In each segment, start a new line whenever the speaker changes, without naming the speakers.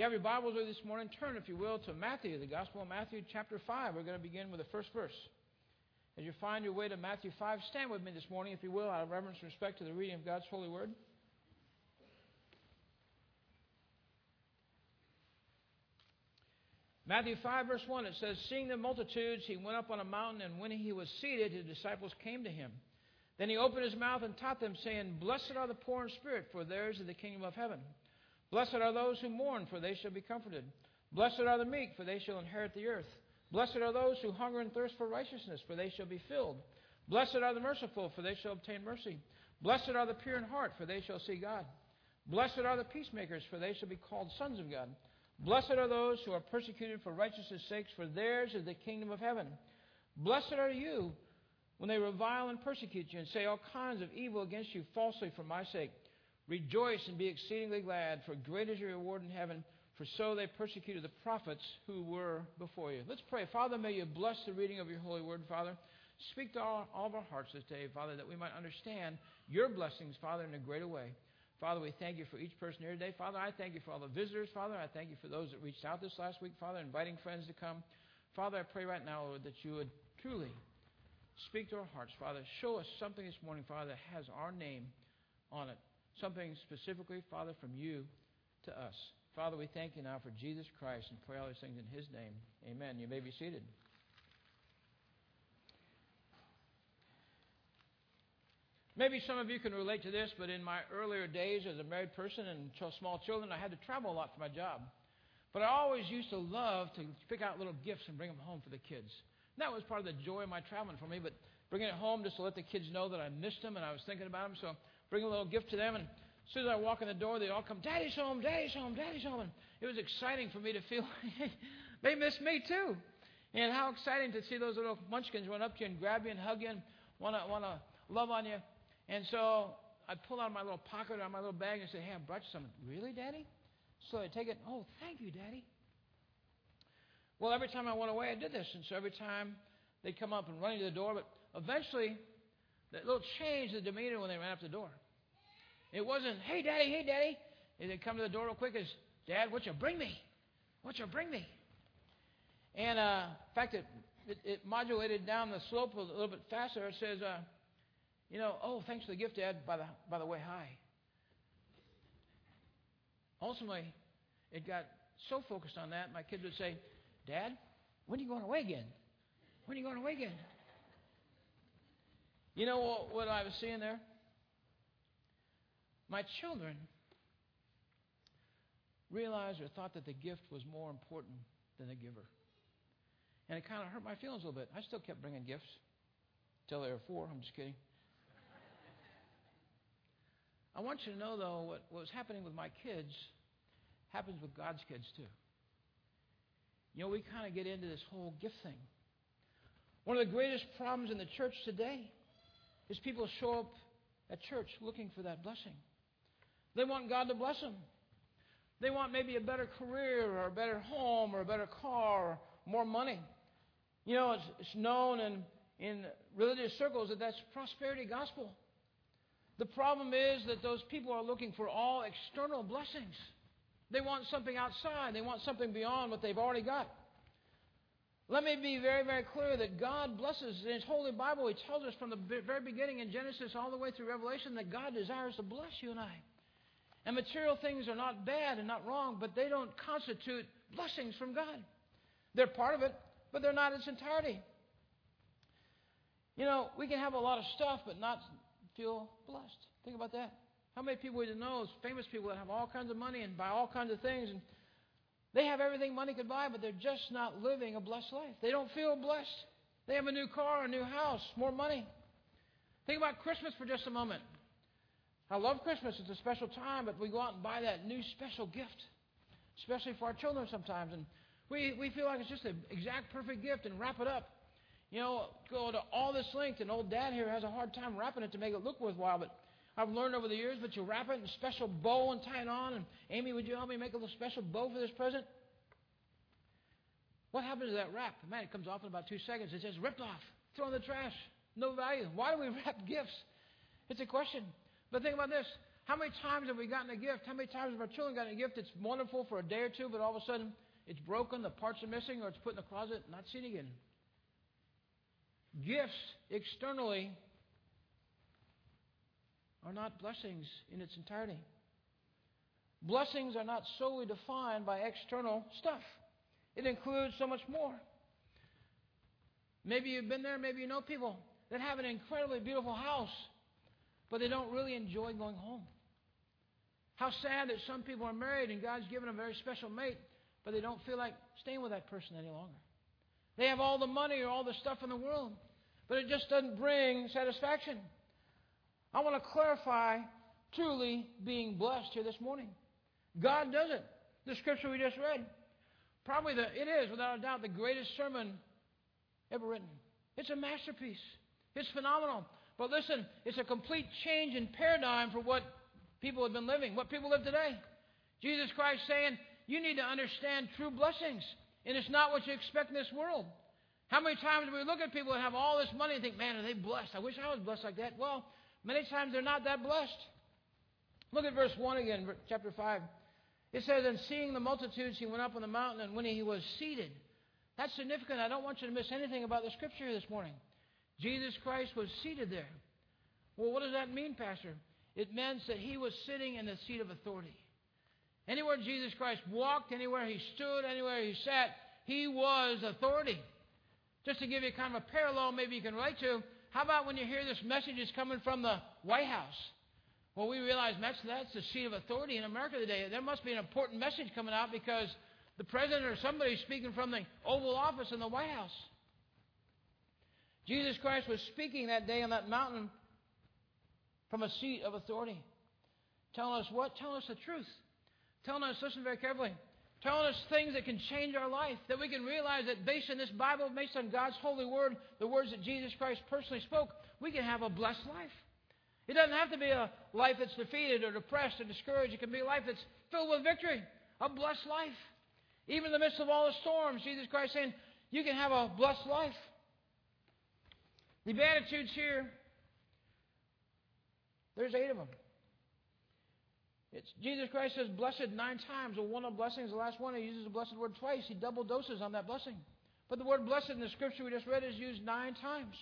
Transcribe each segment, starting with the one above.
you have your Bibles with you this morning, turn, if you will, to Matthew, the Gospel of Matthew, chapter 5. We're going to begin with the first verse. As you find your way to Matthew 5, stand with me this morning, if you will, out of reverence and respect to the reading of God's holy word. Matthew 5, verse 1, it says, Seeing the multitudes, he went up on a mountain, and when he was seated, his disciples came to him. Then he opened his mouth and taught them, saying, Blessed are the poor in spirit, for theirs is the kingdom of heaven. Blessed are those who mourn, for they shall be comforted. Blessed are the meek, for they shall inherit the earth. Blessed are those who hunger and thirst for righteousness, for they shall be filled. Blessed are the merciful, for they shall obtain mercy. Blessed are the pure in heart, for they shall see God. Blessed are the peacemakers, for they shall be called sons of God. Blessed are those who are persecuted for righteousness' sakes, for theirs is the kingdom of heaven. Blessed are you when they revile and persecute you and say all kinds of evil against you falsely for my sake. Rejoice and be exceedingly glad, for great is your reward in heaven, for so they persecuted the prophets who were before you. Let's pray. Father, may you bless the reading of your holy word, Father. Speak to all, all of our hearts this day, Father, that we might understand your blessings, Father, in a greater way. Father, we thank you for each person here today. Father, I thank you for all the visitors, Father. I thank you for those that reached out this last week, Father, inviting friends to come. Father, I pray right now, Lord, that you would truly speak to our hearts, Father. Show us something this morning, Father, that has our name on it something specifically, Father, from you to us. Father, we thank you now for Jesus Christ and pray all these things in his name. Amen. You may be seated. Maybe some of you can relate to this, but in my earlier days as a married person and small children, I had to travel a lot for my job. But I always used to love to pick out little gifts and bring them home for the kids. And that was part of the joy of my traveling for me, but bringing it home just to let the kids know that I missed them and I was thinking about them. So bring a little gift to them. And as soon as I walk in the door, they all come, Daddy's home, Daddy's home, Daddy's home. And it was exciting for me to feel they miss me too. And how exciting to see those little munchkins run up to you and grab you and hug you and want to want to love on you. And so I pull out my little pocket or my little bag and say, Hey, I brought you something. Really, Daddy? So I take it. Oh, thank you, Daddy. Well, every time I went away, I did this. And so every time they'd come up and run to the door, but eventually that little change the demeanor when they ran up the door. It wasn't, hey, daddy, hey, daddy. They'd come to the door real quick as, Dad, what you bring me? What you bring me? And uh, in fact, it, it, it, modulated down the slope a little bit faster. It says, uh, you know, oh, thanks for the gift, Dad. By the by the way, hi. Ultimately, it got so focused on that, my kids would say, Dad, when are you going away again? When are you going away again? You know what, what I was seeing there? My children realized or thought that the gift was more important than the giver. And it kind of hurt my feelings a little bit. I still kept bringing gifts until they were four. I'm just kidding. I want you to know, though, what, what was happening with my kids happens with God's kids, too. You know, we kind of get into this whole gift thing. One of the greatest problems in the church today is people show up at church looking for that blessing. They want God to bless them. They want maybe a better career or a better home or a better car or more money. You know, it's, it's known in, in religious circles that that's prosperity gospel. The problem is that those people are looking for all external blessings. They want something outside. They want something beyond what they've already got. Let me be very, very clear that God blesses in His Holy Bible. He tells us from the very beginning in Genesis all the way through Revelation that God desires to bless you and I. And material things are not bad and not wrong, but they don't constitute blessings from God. They're part of it, but they're not its entirety. You know, we can have a lot of stuff but not feel blessed. Think about that. How many people do you know, famous people that have all kinds of money and buy all kinds of things, and they have everything money could buy, but they're just not living a blessed life. They don't feel blessed. They have a new car, a new house, more money. Think about Christmas for just a moment. I love Christmas. It's a special time, but we go out and buy that new special gift, especially for our children sometimes. And we, we feel like it's just an exact perfect gift and wrap it up. You know, go to all this length, and old dad here has a hard time wrapping it to make it look worthwhile, but I've learned over the years, but you wrap it in a special bow and tie it on. And Amy, would you help me make a little special bow for this present? What happens to that wrap? Man, it comes off in about two seconds. It's just ripped off, thrown in the trash. No value. Why do we wrap gifts? It's a question. But think about this. How many times have we gotten a gift? How many times have our children gotten a gift that's wonderful for a day or two, but all of a sudden it's broken, the parts are missing, or it's put in the closet, not seen again? Gifts externally are not blessings in its entirety. Blessings are not solely defined by external stuff, it includes so much more. Maybe you've been there, maybe you know people that have an incredibly beautiful house, but they don't really enjoy going home. How sad that some people are married and God's given a very special mate, but they don't feel like staying with that person any longer. They have all the money or all the stuff in the world, but it just doesn't bring satisfaction. I want to clarify truly being blessed here this morning. God does it. The scripture we just read. Probably the, it is, without a doubt, the greatest sermon ever written. It's a masterpiece. It's phenomenal. But listen, it's a complete change in paradigm for what people have been living, what people live today. Jesus Christ saying, you need to understand true blessings. And it's not what you expect in this world. How many times do we look at people that have all this money and think, man, are they blessed? I wish I was blessed like that. Well, many times they're not that blessed. Look at verse 1 again, chapter 5. It says, And seeing the multitudes, he went up on the mountain, and when he was seated, that's significant. I don't want you to miss anything about the scripture this morning. Jesus Christ was seated there. Well, what does that mean, Pastor? It means that he was sitting in the seat of authority. Anywhere Jesus Christ walked, anywhere he stood, anywhere he sat, he was authority. Just to give you kind of a parallel, maybe you can relate to, how about when you hear this message is coming from the White House? Well, we realize that's, that's the seat of authority in America today. There must be an important message coming out because the president or somebody is speaking from the Oval Office in the White House. Jesus Christ was speaking that day on that mountain from a seat of authority. Telling us what? Telling us the truth. Telling us, listen very carefully, telling us things that can change our life, that we can realize that based on this Bible, based on God's holy word, the words that Jesus Christ personally spoke, we can have a blessed life. It doesn't have to be a life that's defeated or depressed or discouraged. It can be a life that's filled with victory, a blessed life. Even in the midst of all the storms, Jesus Christ saying, you can have a blessed life. The Beatitudes here, there's eight of them. It's, Jesus Christ says blessed nine times. Well, one of the blessings, the last one, he uses the blessed word twice. He double doses on that blessing. But the word blessed in the scripture we just read is used nine times.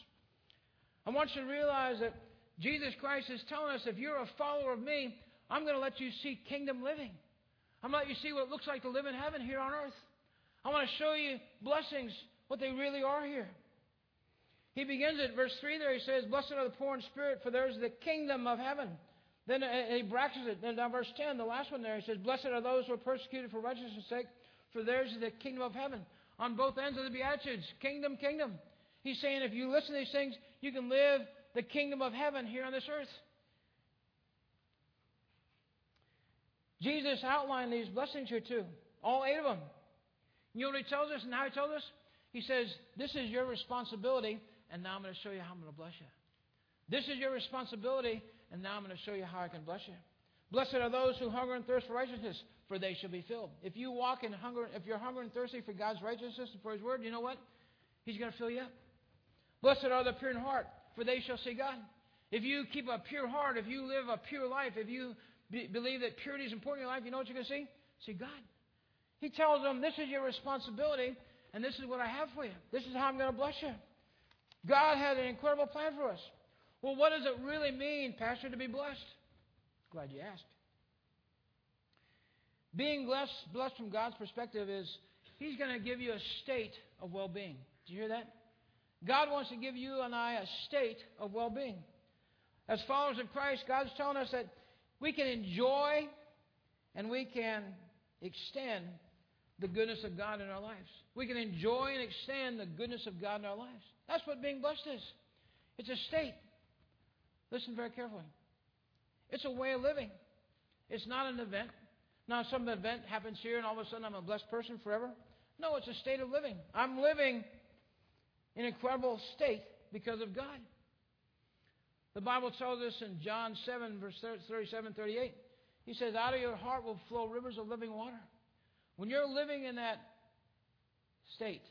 I want you to realize that Jesus Christ is telling us if you're a follower of me, I'm going to let you see kingdom living. I'm going to let you see what it looks like to live in heaven here on earth. I want to show you blessings, what they really are here. He begins at verse 3 there. He says, Blessed are the poor in spirit, for theirs is the kingdom of heaven. Then he brackets it. Then down verse 10, the last one there, he says, Blessed are those who are persecuted for righteousness' sake, for theirs is the kingdom of heaven. On both ends of the Beatitudes, kingdom, kingdom. He's saying if you listen to these things, you can live the kingdom of heaven here on this earth. Jesus outlined these blessings here too, all eight of them. You know what he tells us and how he tells us? He says, This is your responsibility, and now I'm going to show you how I'm going to bless you. This is your responsibility, and now I'm going to show you how I can bless you. Blessed are those who hunger and thirst for righteousness, for they shall be filled. If you walk in hunger, if you're hungry and thirsty for God's righteousness and for His word, you know what? He's going to fill you up. Blessed are the pure in heart, for they shall see God. If you keep a pure heart, if you live a pure life, if you be, believe that purity is important in your life, you know what you're going to see? See God. He tells them, This is your responsibility, and this is what I have for you. This is how I'm going to bless you. God had an incredible plan for us. Well, what does it really mean, Pastor, to be blessed? Glad you asked. Being blessed, blessed from God's perspective is He's going to give you a state of well being. Do you hear that? God wants to give you and I a state of well being. As followers of Christ, God's telling us that we can enjoy and we can extend the goodness of God in our lives. We can enjoy and extend the goodness of God in our lives. That's what being blessed is. It's a state. Listen very carefully. It's a way of living. It's not an event. Now, some event happens here and all of a sudden I'm a blessed person forever. No, it's a state of living. I'm living in an incredible state because of God. The Bible tells us in John 7, verse 37, 38, He says, Out of your heart will flow rivers of living water. When you're living in that state,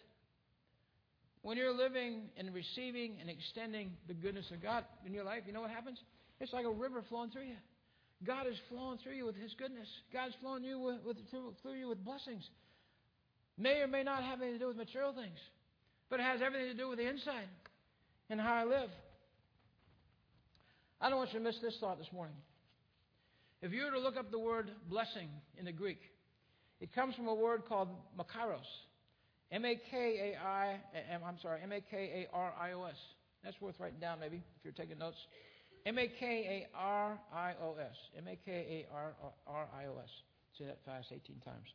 when you're living and receiving and extending the goodness of God in your life, you know what happens? It's like a river flowing through you. God is flowing through you with His goodness. God's flowing you with, with, through, through you with blessings. May or may not have anything to do with material things, but it has everything to do with the inside and how I live. I don't want you to miss this thought this morning. If you were to look up the word blessing in the Greek, it comes from a word called makarios. M A K A I, I'm sorry, M A K A R I O S. That's worth writing down maybe if you're taking notes. M A K A R I O S. M A K A R I O S. Say that fast 18 times.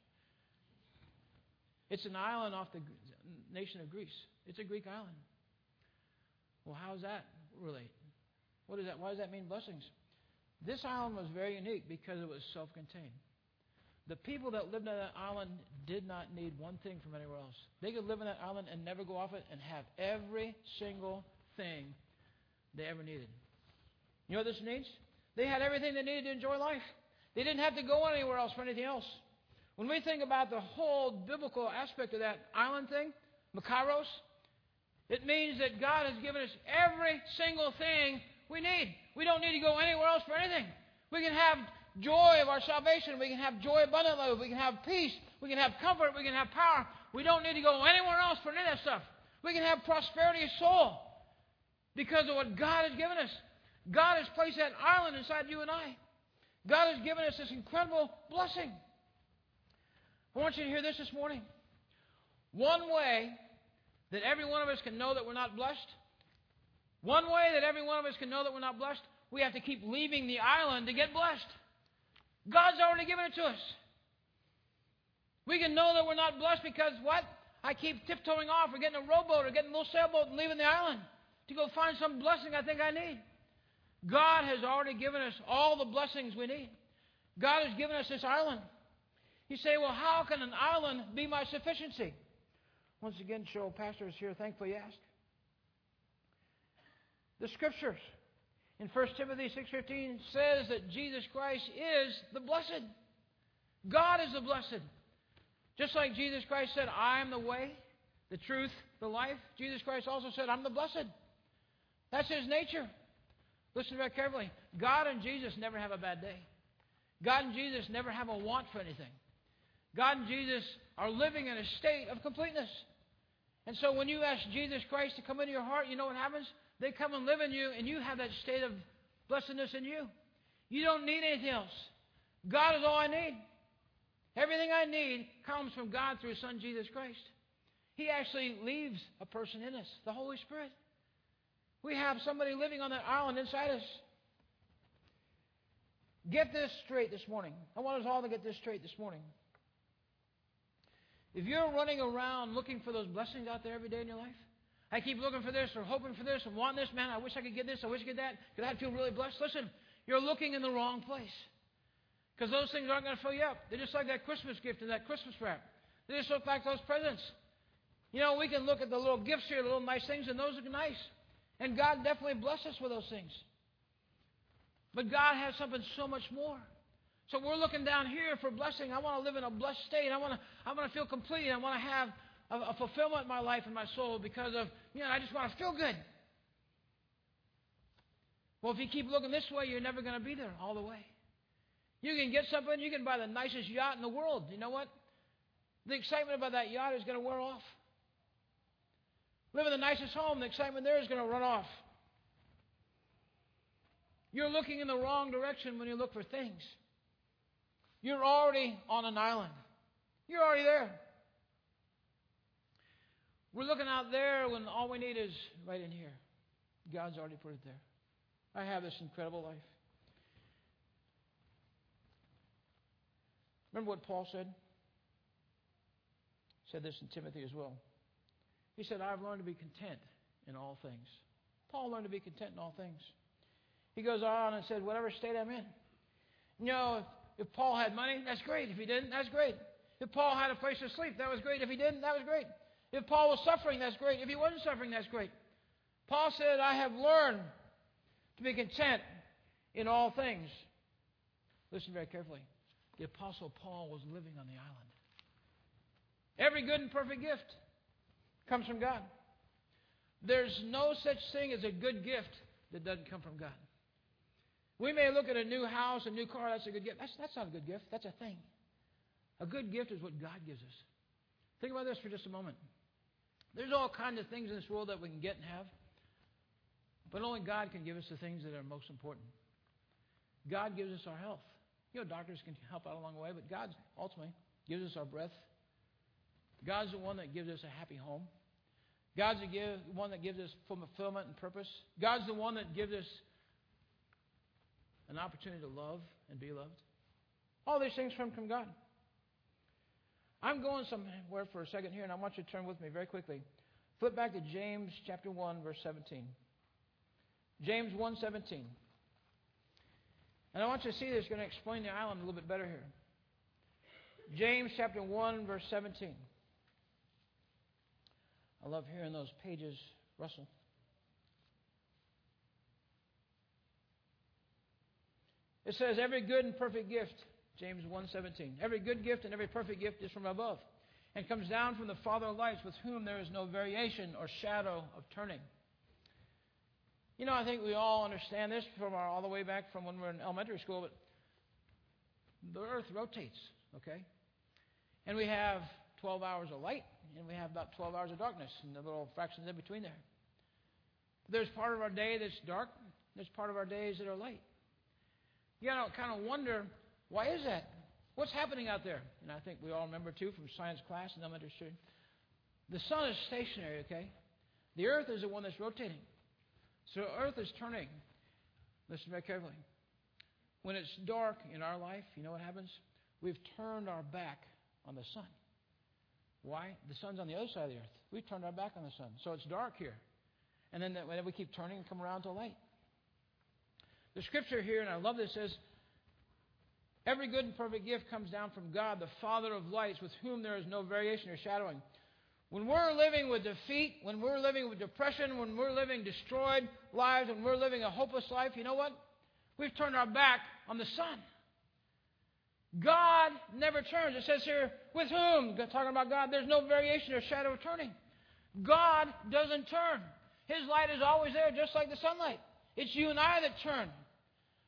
It's an island off the nation of Greece. It's a Greek island. Well, how does that relate? What is that? Why does that mean blessings? This island was very unique because it was self contained. The people that lived on that island did not need one thing from anywhere else. They could live on that island and never go off it and have every single thing they ever needed. You know what this means? They had everything they needed to enjoy life. They didn't have to go anywhere else for anything else. When we think about the whole biblical aspect of that island thing, Makarios, it means that God has given us every single thing we need. We don't need to go anywhere else for anything. We can have joy of our salvation. We can have joy abundantly. We can have peace. We can have comfort. We can have power. We don't need to go anywhere else for any of that stuff. We can have prosperity of soul because of what God has given us. God has placed that island inside you and I. God has given us this incredible blessing. I want you to hear this this morning. One way that every one of us can know that we're not blessed, one way that every one of us can know that we're not blessed, we have to keep leaving the island to get blessed. God's already given it to us. We can know that we're not blessed because what? I keep tiptoeing off or getting a rowboat or getting a little sailboat and leaving the island to go find some blessing I think I need. God has already given us all the blessings we need. God has given us this island. You say, well, how can an island be my sufficiency? Once again, Cheryl Pastor is here. Thankfully, ask. The Scriptures in 1 Timothy 6.15 says that Jesus Christ is the blessed. God is the blessed. Just like Jesus Christ said, I am the way, the truth, the life, Jesus Christ also said, I'm the blessed. That's his nature. Listen very carefully. God and Jesus never have a bad day. God and Jesus never have a want for anything. God and Jesus are living in a state of completeness. And so when you ask Jesus Christ to come into your heart, you know what happens? They come and live in you, and you have that state of blessedness in you. You don't need anything else. God is all I need. Everything I need comes from God through His Son, Jesus Christ. He actually leaves a person in us, the Holy Spirit. We have somebody living on that island inside us. Get this straight this morning. I want us all to get this straight this morning. If you're running around looking for those blessings out there every day in your life, I keep looking for this or hoping for this and wanting this, man, I wish I could get this, I wish I could get that, because I'd feel really blessed. Listen, you're looking in the wrong place. Because those things aren't going to fill you up. They're just like that Christmas gift and that Christmas wrap. They just look like those presents. You know, we can look at the little gifts here, the little nice things, and those are nice. And God definitely blesses us with those things. But God has something so much more. So we're looking down here for blessing. I want to live in a blessed state. I want to, I want to feel complete. I want to have a, a fulfillment in my life and my soul because of, you know, I just want to feel good. Well, if you keep looking this way, you're never going to be there all the way. You can get something, you can buy the nicest yacht in the world. You know what? The excitement about that yacht is going to wear off. Live in the nicest home, the excitement there is going to run off. You're looking in the wrong direction when you look for things. You're already on an island. You're already there. We're looking out there when all we need is right in here. God's already put it there. I have this incredible life. Remember what Paul said? He said this in Timothy as well. He said, I've learned to be content in all things. Paul learned to be content in all things. He goes on and said, whatever state I'm in. You know, if, Paul had money, that's great. If he didn't, that's great. If Paul had a place to sleep, that was great. If he didn't, that was great. If Paul was suffering, that's great. If he wasn't suffering, that's great. Paul said, I have learned to be content in all things. Listen very carefully. The Apostle Paul was living on the island. Every good and perfect gift comes from God. There's no such thing as a good gift that doesn't come from God. We may look at a new house, a new car, that's a good gift. That's, that's not a good gift, that's a thing. A good gift is what God gives us. Think about this for just a moment. There's all kinds of things in this world that we can get and have, but only God can give us the things that are most important. God gives us our health. You know, doctors can help out along the way, but God ultimately gives us our breath. God's the one that gives us a happy home. God's the one that gives us fulfillment and purpose. God's the one that gives us an opportunity to love and be loved. All these things come from God. I'm going somewhere for a second here, and I want you to turn with me very quickly. Flip back to James chapter 1, verse 17. James 1 17. And I want you to see this, going to explain the island a little bit better here. James chapter 1, verse 17. I love hearing those pages rustle. It says, Every good and perfect gift, James 1.17, every good gift and every perfect gift is from above, and comes down from the Father of lights, with whom there is no variation or shadow of turning. You know, I think we all understand this from our, all the way back from when we were in elementary school, but the earth rotates, okay? And we have 12 hours of light, and we have about 12 hours of darkness, and the little fractions in between there. There's part of our day that's dark, there's part of our days that are light. You know, kind of wonder, why is that? What's happening out there? And I think we all remember, too, from science class and elementary school. The sun is stationary, okay? The earth is the one that's rotating. So Earth is turning. Listen very carefully. When it's dark in our life, you know what happens? We've turned our back on the sun. Why? The sun's on the other side of the earth. We've turned our back on the sun. So it's dark here. And then whenever we keep turning and come around to light. The scripture here, and I love this, says, Every good and perfect gift comes down from God, the Father of lights, with whom there is no variation or shadowing. When we're living with defeat, when we're living with depression, when we're living destroyed lives, when we're living a hopeless life, you know what? We've turned our back on the sun. God never turns. It says here, with whom? Talking about God, there's no variation or shadow of turning. God doesn't turn. His light is always there, just like the sunlight. It's you and I that turn.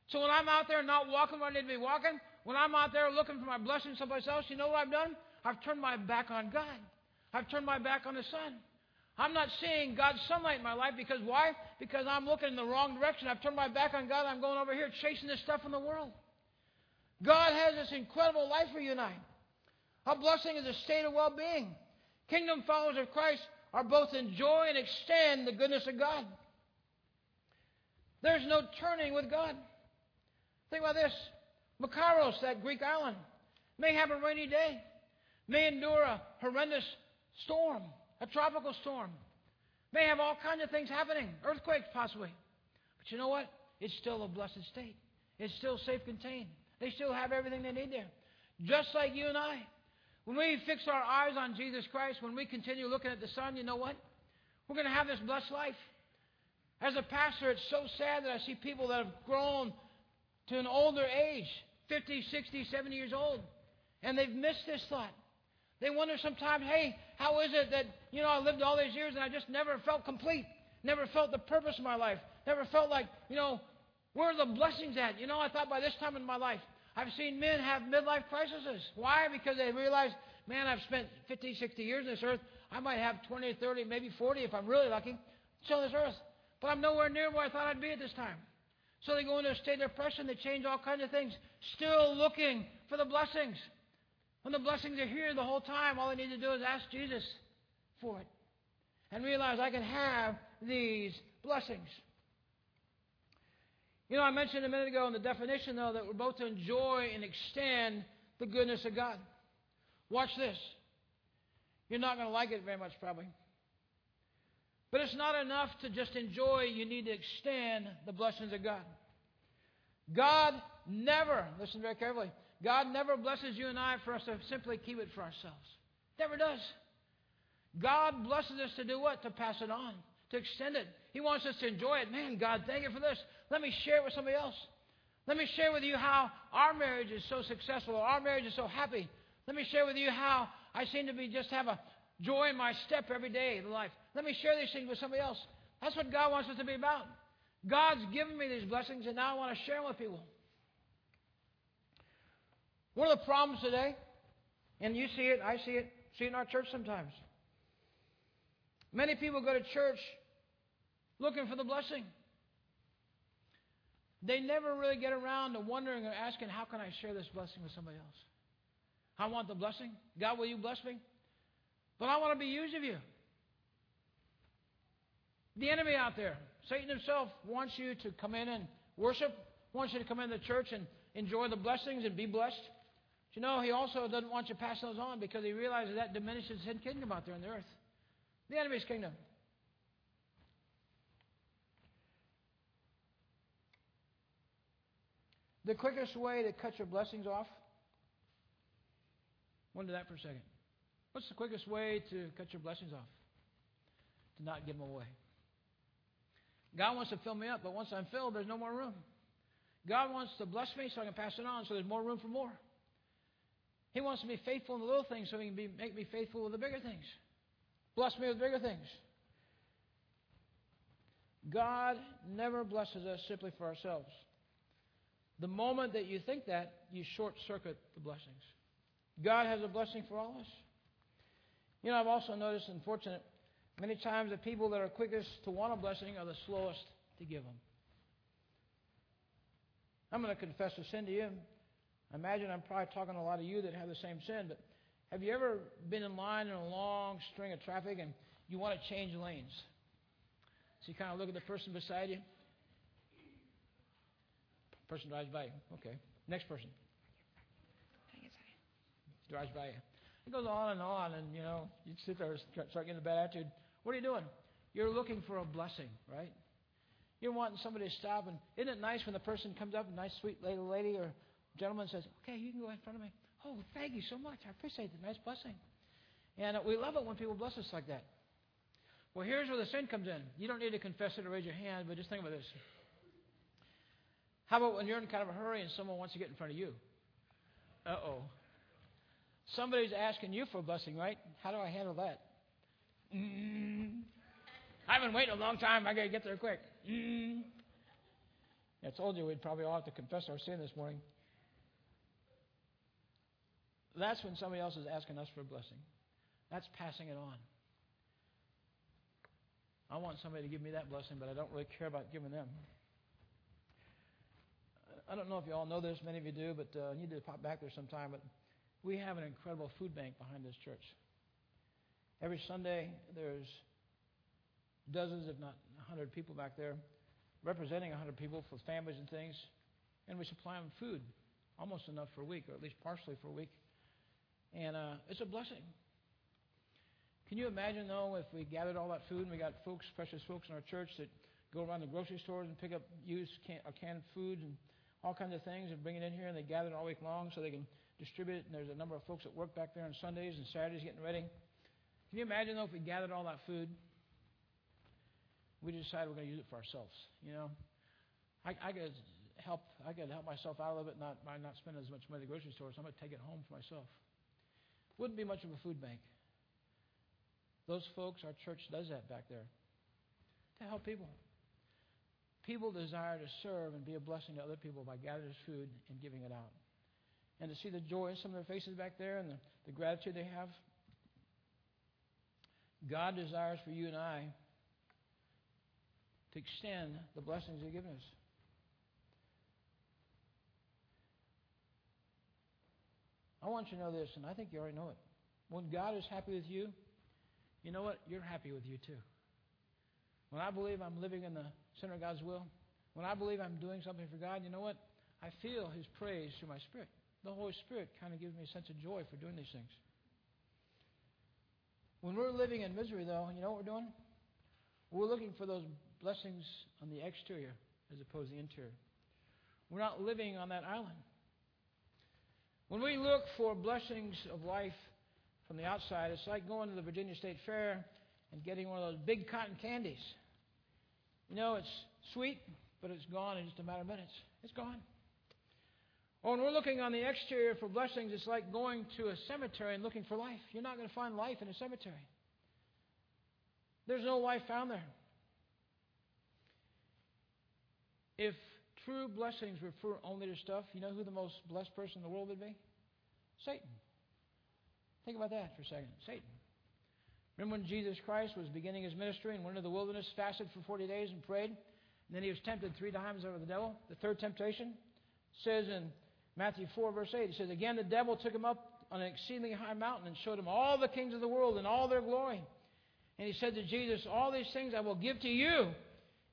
So when I'm out there not walking where I need to be walking, when I'm out there looking for my blessing someplace else, you know what I've done? I've turned my back on God. I've turned my back on the sun. I'm not seeing God's sunlight in my life because why? Because I'm looking in the wrong direction. I've turned my back on God. I'm going over here chasing this stuff in the world. God has this incredible life for you and I. A blessing is a state of well being. Kingdom followers of Christ are both enjoy and extend the goodness of God. There's no turning with God. Think about this Makarios, that Greek island, may have a rainy day, may endure a horrendous storm, a tropical storm. May have all kinds of things happening, earthquakes possibly. But you know what? It's still a blessed state. It's still safe contained. They still have everything they need there. Just like you and I. When we fix our eyes on Jesus Christ, when we continue looking at the sun, you know what? We're going to have this blessed life. As a pastor, it's so sad that I see people that have grown to an older age 50, 60, 70 years old and they've missed this thought. They wonder sometimes, hey, how is it that, you know, I lived all these years and I just never felt complete, never felt the purpose of my life, never felt like, you know, where are the blessings at? You know, I thought by this time in my life, I've seen men have midlife crises. Why? Because they realize, man, I've spent 50, 60 years on this earth. I might have 20, 30, maybe 40 if I'm really lucky, on this earth. But I'm nowhere near where I thought I'd be at this time. So they go into a state of depression. They change all kinds of things, still looking for the blessings. When the blessings are here the whole time, all they need to do is ask Jesus for it and realize I can have these blessings. You know, I mentioned a minute ago in the definition, though, that we're both to enjoy and extend the goodness of God. Watch this. You're not going to like it very much, probably. But it's not enough to just enjoy, you need to extend the blessings of God. God never, listen very carefully, God never blesses you and I for us to simply keep it for ourselves. Never does. God blesses us to do what? To pass it on, to extend it. He wants us to enjoy it. Man, God, thank you for this. Let me share it with somebody else. Let me share with you how our marriage is so successful, our marriage is so happy. Let me share with you how I seem to be just have a joy in my step every day of life. Let me share these things with somebody else. That's what God wants us to be about. God's given me these blessings, and now I want to share them with people. One of the problems today, and you see it, I see it, see it in our church sometimes. Many people go to church looking for the blessing. They never really get around to wondering or asking, how can I share this blessing with somebody else? I want the blessing. God, will you bless me? But I want to be used of you. The enemy out there, Satan himself, wants you to come in and worship, wants you to come into the church and enjoy the blessings and be blessed. But you know, he also doesn't want you to pass those on because he realizes that diminishes his kingdom out there on the earth. The enemy's kingdom. The quickest way to cut your blessings off? Wonder that for a second. What's the quickest way to cut your blessings off? To not give them away. God wants to fill me up, but once I'm filled, there's no more room. God wants to bless me so I can pass it on, so there's more room for more. He wants to be faithful in the little things so he can be, make me faithful with the bigger things. Bless me with bigger things. God never blesses us simply for ourselves. The moment that you think that, you short circuit the blessings. God has a blessing for all of us. You know, I've also noticed, unfortunate, many times the people that are quickest to want a blessing are the slowest to give them. I'm going to confess a sin to you. I imagine I'm probably talking to a lot of you that have the same sin, but have you ever been in line in a long string of traffic and you want to change lanes? So you kind of look at the person beside you. Person drives by you. Okay. Next person. Drives by you. It goes on and on, and you know, you sit there and start getting a bad attitude. What are you doing? You're looking for a blessing, right? You're wanting somebody to stop, and isn't it nice when the person comes up, a nice sweet little lady or gentleman says, "Okay, you can go in front of me." Oh, thank you so much. I appreciate the nice blessing. And we love it when people bless us like that. Well, here's where the sin comes in. You don't need to confess it or raise your hand, but just think about this. How about when you're in kind of a hurry and someone wants to get in front of you? Uh oh. Somebody's asking you for a blessing, right? How do I handle that? Mm. I've been waiting a long time. I got to get there quick. Mm. I told you we'd probably all have to confess our sin this morning. That's when somebody else is asking us for a blessing. That's passing it on. I want somebody to give me that blessing, but I don't really care about giving them. I don't know if you all know this, many of you do, but uh, you need to pop back there sometime. But we have an incredible food bank behind this church. Every Sunday, there's dozens, if not 100 people back there, representing 100 people for families and things, and we supply them food, almost enough for a week, or at least partially for a week. And uh, it's a blessing. Can you imagine, though, if we gathered all that food and we got folks, precious folks in our church that go around the grocery stores and pick up used can, or canned foods and all kinds of things and bring it in here and they gather it all week long so they can distribute it. And there's a number of folks that work back there on Sundays and Saturdays getting ready. Can you imagine, though, if we gathered all that food? We decided we're going to use it for ourselves. You know, I, I could help. I could help myself out a little bit, not by not spending as much money at the grocery store. So I'm going to take it home for myself. Wouldn't be much of a food bank. Those folks, our church does that back there to help people. People desire to serve and be a blessing to other people by gathering food and giving it out. And to see the joy in some of their faces back there and the, the gratitude they have. God desires for you and I to extend the blessings He's given us. I want you to know this, and I think you already know it. When God is happy with you, you know what? You're happy with you too. When I believe I'm living in the center of God's will, when I believe I'm doing something for God, you know what? I feel His praise through my spirit. The Holy Spirit kind of gives me a sense of joy for doing these things. When we're living in misery, though, you know what we're doing? We're looking for those blessings on the exterior as opposed to the interior. We're not living on that island. When we look for blessings of life from the outside, it's like going to the Virginia State Fair and getting one of those big cotton candies. You know, it's sweet, but it's gone in just a matter of minutes. It's gone. Oh, or when we're looking on the exterior for blessings, it's like going to a cemetery and looking for life. You're not going to find life in a cemetery. There's no life found there. If true blessings refer only to stuff, you know who the most blessed person in the world would be? Satan. Think about that for a second. Satan. Remember when Jesus Christ was beginning his ministry and went into the wilderness, fasted for 40 days, and prayed? And then he was tempted three times over the devil. The third temptation says in Matthew 4, verse 8, he says, Again, the devil took him up on an exceedingly high mountain and showed him all the kings of the world and all their glory. And he said to Jesus, All these things I will give to you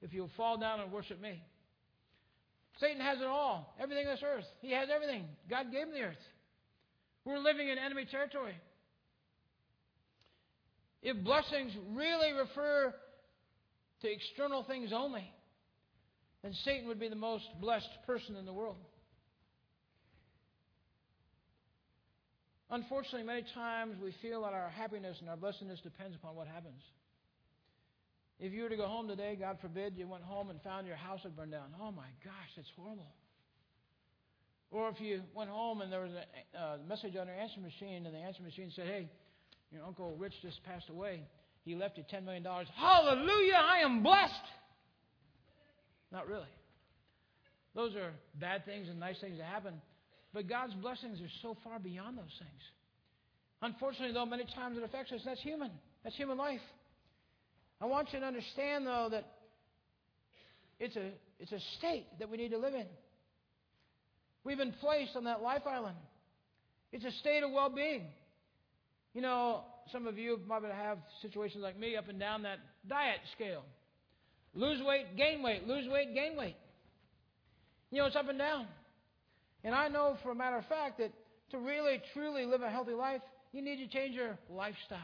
if you'll fall down and worship me. Satan has it all, everything on this earth. He has everything. God gave him the earth. We're living in enemy territory. If blessings really refer to external things only, then Satan would be the most blessed person in the world. Unfortunately, many times we feel that our happiness and our blessedness depends upon what happens. If you were to go home today, God forbid, you went home and found your house had burned down. Oh my gosh, that's horrible. Or if you went home and there was a message on your answer machine and the answer machine said, hey, your Uncle Rich just passed away. He left you $10 million. Hallelujah, I am blessed. Not really. Those are bad things and nice things that happen. But God's blessings are so far beyond those things. Unfortunately, though, many times it affects us. That's human. That's human life. I want you to understand, though, that it's a, it's a state that we need to live in. We've been placed on that life island. It's a state of well being. You know, some of you probably have situations like me up and down that diet scale. Lose weight, gain weight, lose weight, gain weight. You know, it's up and down. And I know for a matter of fact that to really, truly live a healthy life, you need to change your lifestyle.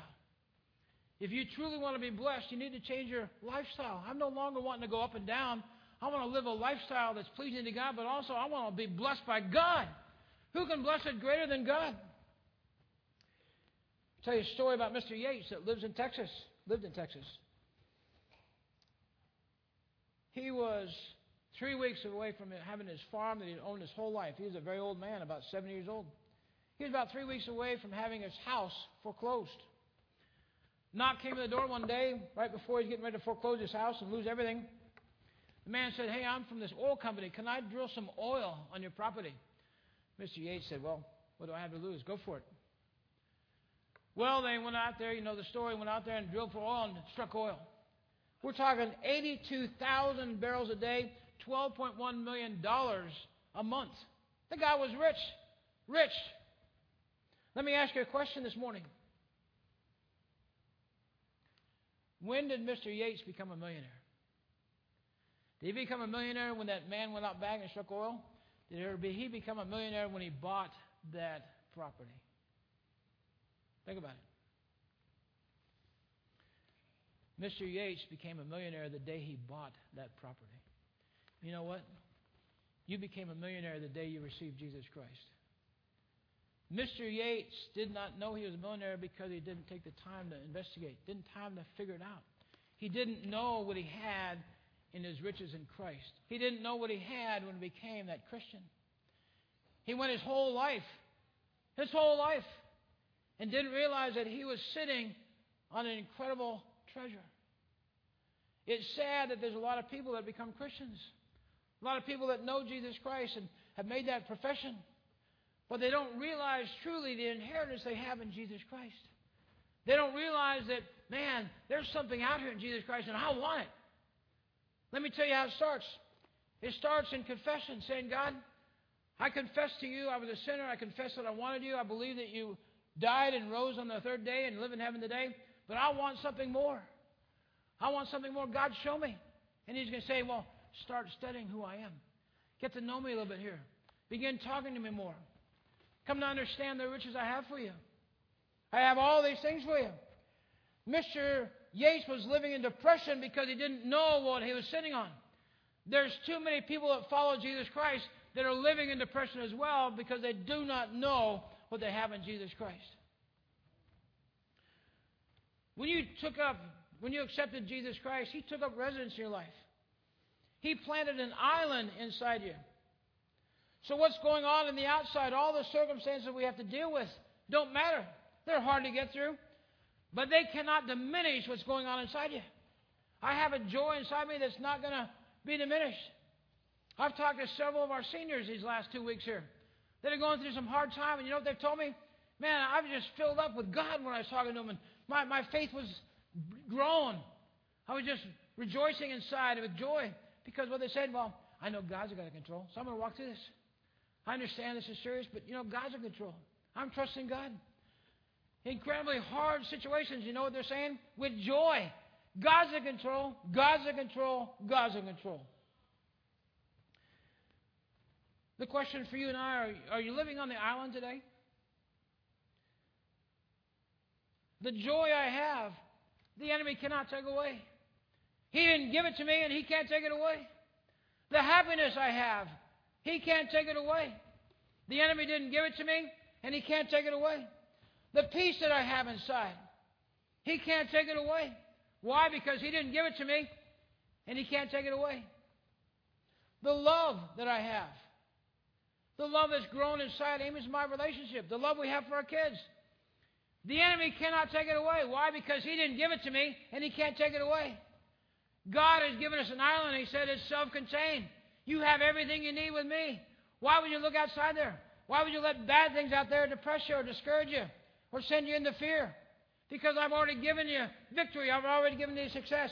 If you truly want to be blessed, you need to change your lifestyle. I'm no longer wanting to go up and down. I want to live a lifestyle that's pleasing to God, but also I want to be blessed by God. Who can bless it greater than God? I'll tell you a story about Mr. Yates that lives in Texas, lived in Texas. He was three weeks away from having his farm that he'd owned his whole life. He was a very old man, about 70 years old. He was about three weeks away from having his house foreclosed. Knock came to the door one day, right before he's getting ready to foreclose his house and lose everything. The man said, Hey, I'm from this oil company. Can I drill some oil on your property? Mr. Yates said, Well, what do I have to lose? Go for it. Well, they went out there, you know the story, went out there and drilled for oil and struck oil. We're talking 82,000 barrels a day, $12.1 million a month. The guy was rich. Rich. Let me ask you a question this morning. When did Mr. Yates become a millionaire? Did he become a millionaire when that man went out back and struck oil? Did he become a millionaire when he bought that property? Think about it. Mr. Yates became a millionaire the day he bought that property. You know what? You became a millionaire the day you received Jesus Christ. Mr. Yates did not know he was a millionaire because he didn't take the time to investigate, didn't time to figure it out. He didn't know what he had in his riches in Christ. He didn't know what he had when he became that Christian. He went his whole life, his whole life, and didn't realize that he was sitting on an incredible treasure. It's sad that there's a lot of people that become Christians, a lot of people that know Jesus Christ and have made that profession, but they don't realize truly the inheritance they have in Jesus Christ. They don't realize that, man, there's something out here in Jesus Christ and I want it. Let me tell you how it starts. It starts in confession, saying, God, I confess to you I was a sinner. I confess that I wanted you. I believe that you died and rose on the third day and live in heaven today. But I want something more. I want something more. God, show me. And he's going to say, Well, start studying who I am. Get to know me a little bit here. Begin talking to me more. Come to understand the riches I have for you. I have all these things for you. Mr. Yates was living in depression because he didn't know what he was sitting on. There's too many people that follow Jesus Christ that are living in depression as well because they do not know what they have in Jesus Christ. When you took up, when you accepted Jesus Christ, He took up residence in your life. He planted an island inside you. So what's going on in the outside, all the circumstances we have to deal with, don't matter. They're hard to get through. But they cannot diminish what's going on inside you. I have a joy inside me that's not going to be diminished. I've talked to several of our seniors these last two weeks here that are going through some hard time, and you know what they've told me? Man, I was just filled up with God when I was talking to them, and my, my faith was grown. I was just rejoicing inside with joy because what they said, well, I know God's got control, so I'm going to walk through this. I understand this is serious, but you know, God's in control. I'm trusting God. Incredibly hard situations, you know what they're saying? With joy. God's in control, God's in control, God's in control. The question for you and I are, are you living on the island today? The joy I have, the enemy cannot take away. He didn't give it to me, and he can't take it away. The happiness I have, he can't take it away. The enemy didn't give it to me, and he can't take it away. The peace that I have inside, he can't take it away. Why? Because he didn't give it to me, and he can't take it away. The love that I have, the love that's grown inside Amy's is my relationship, the love we have for our kids. The enemy cannot take it away. Why? Because he didn't give it to me, and he can't take it away. God has given us an island. He said it's self contained. You have everything you need with me. Why would you look outside there? Why would you let bad things out there depress you or discourage you or send you into fear? Because I've already given you victory. I've already given you success.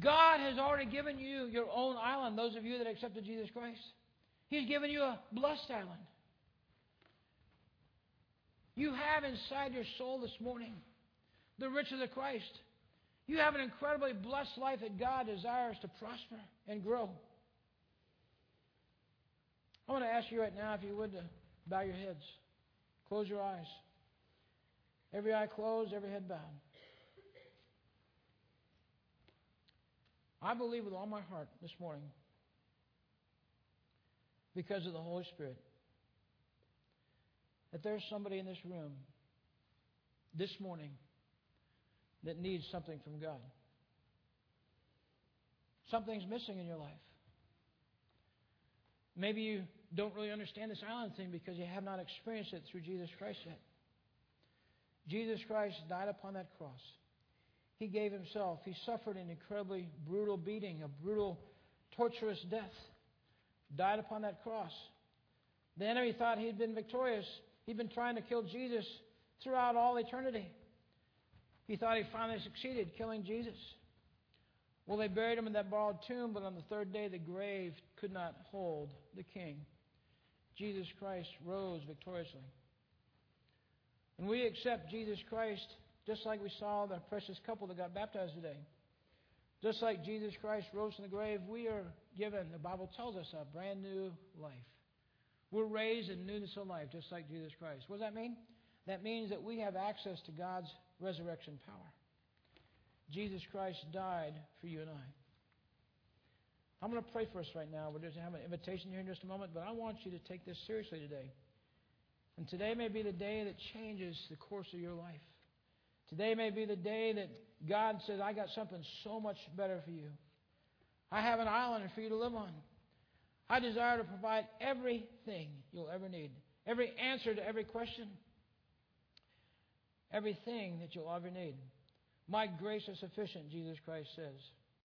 God has already given you your own island, those of you that accepted Jesus Christ. He's given you a blessed island. You have inside your soul this morning the riches of Christ. You have an incredibly blessed life that God desires to prosper and grow. I want to ask you right now, if you would, to bow your heads. Close your eyes. Every eye closed, every head bowed. I believe with all my heart this morning, because of the Holy Spirit, that there's somebody in this room this morning that needs something from God. Something's missing in your life. Maybe you don't really understand this island thing because you have not experienced it through Jesus Christ yet. Jesus Christ died upon that cross. He gave himself. He suffered an incredibly brutal beating, a brutal, torturous death. Died upon that cross. The enemy thought he'd been victorious. He'd been trying to kill Jesus throughout all eternity. He thought he finally succeeded killing Jesus. Well, they buried him in that borrowed tomb, but on the third day the grave could not hold the king. Jesus Christ rose victoriously. And we accept Jesus Christ just like we saw the precious couple that got baptized today. Just like Jesus Christ rose from the grave, we are given, the Bible tells us, a brand new life. We're raised in newness of life, just like Jesus Christ. What does that mean? That means that we have access to God's resurrection power. Jesus Christ died for you and I. I'm going to pray for us right now. We're going to have an invitation here in just a moment, but I want you to take this seriously today. And today may be the day that changes the course of your life. Today may be the day that God says, I got something so much better for you. I have an island for you to live on. I desire to provide everything you'll ever need, every answer to every question, everything that you'll ever need. My grace is sufficient, Jesus Christ says.